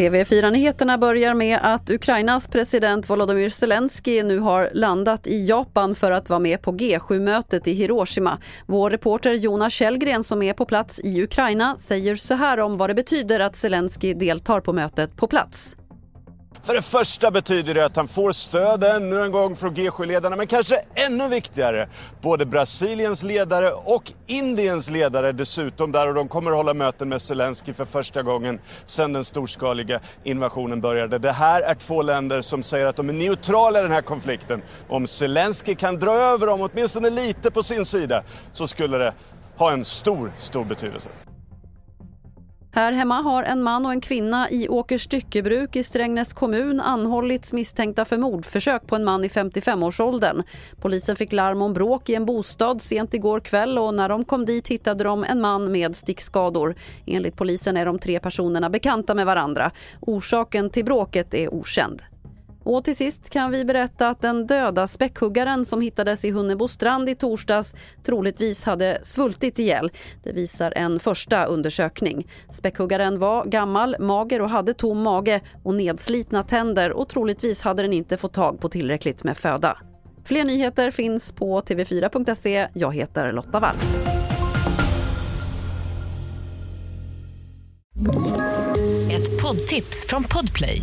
TV4-nyheterna börjar med att Ukrainas president Volodymyr Zelensky nu har landat i Japan för att vara med på G7-mötet i Hiroshima. Vår reporter Jonas Källgren som är på plats i Ukraina säger så här om vad det betyder att Zelensky deltar på mötet på plats. För det första betyder det att han får stöd ännu en gång från G7-ledarna, men kanske ännu viktigare, både Brasiliens ledare och Indiens ledare dessutom där och de kommer att hålla möten med Zelensky för första gången sedan den storskaliga invasionen började. Det här är två länder som säger att de är neutrala i den här konflikten. Om Zelensky kan dra över dem åtminstone lite på sin sida så skulle det ha en stor, stor betydelse. Här hemma har en man och en kvinna i Åkers styckebruk i Strängnäs kommun anhållits misstänkta för mordförsök på en man i 55-årsåldern. Polisen fick larm om bråk i en bostad sent igår kväll och när de kom dit hittade de en man med stickskador. Enligt polisen är de tre personerna bekanta med varandra. Orsaken till bråket är okänd. Och till sist kan vi berätta att den döda späckhuggaren som hittades i Hunnebostrand i torsdags troligtvis hade svultit ihjäl. Det visar en första undersökning. Späckhuggaren var gammal, mager och hade tom mage och nedslitna tänder och troligtvis hade den inte fått tag på tillräckligt med föda. Fler nyheter finns på tv4.se. Jag heter Lotta Wall. Ett poddtips från Podplay.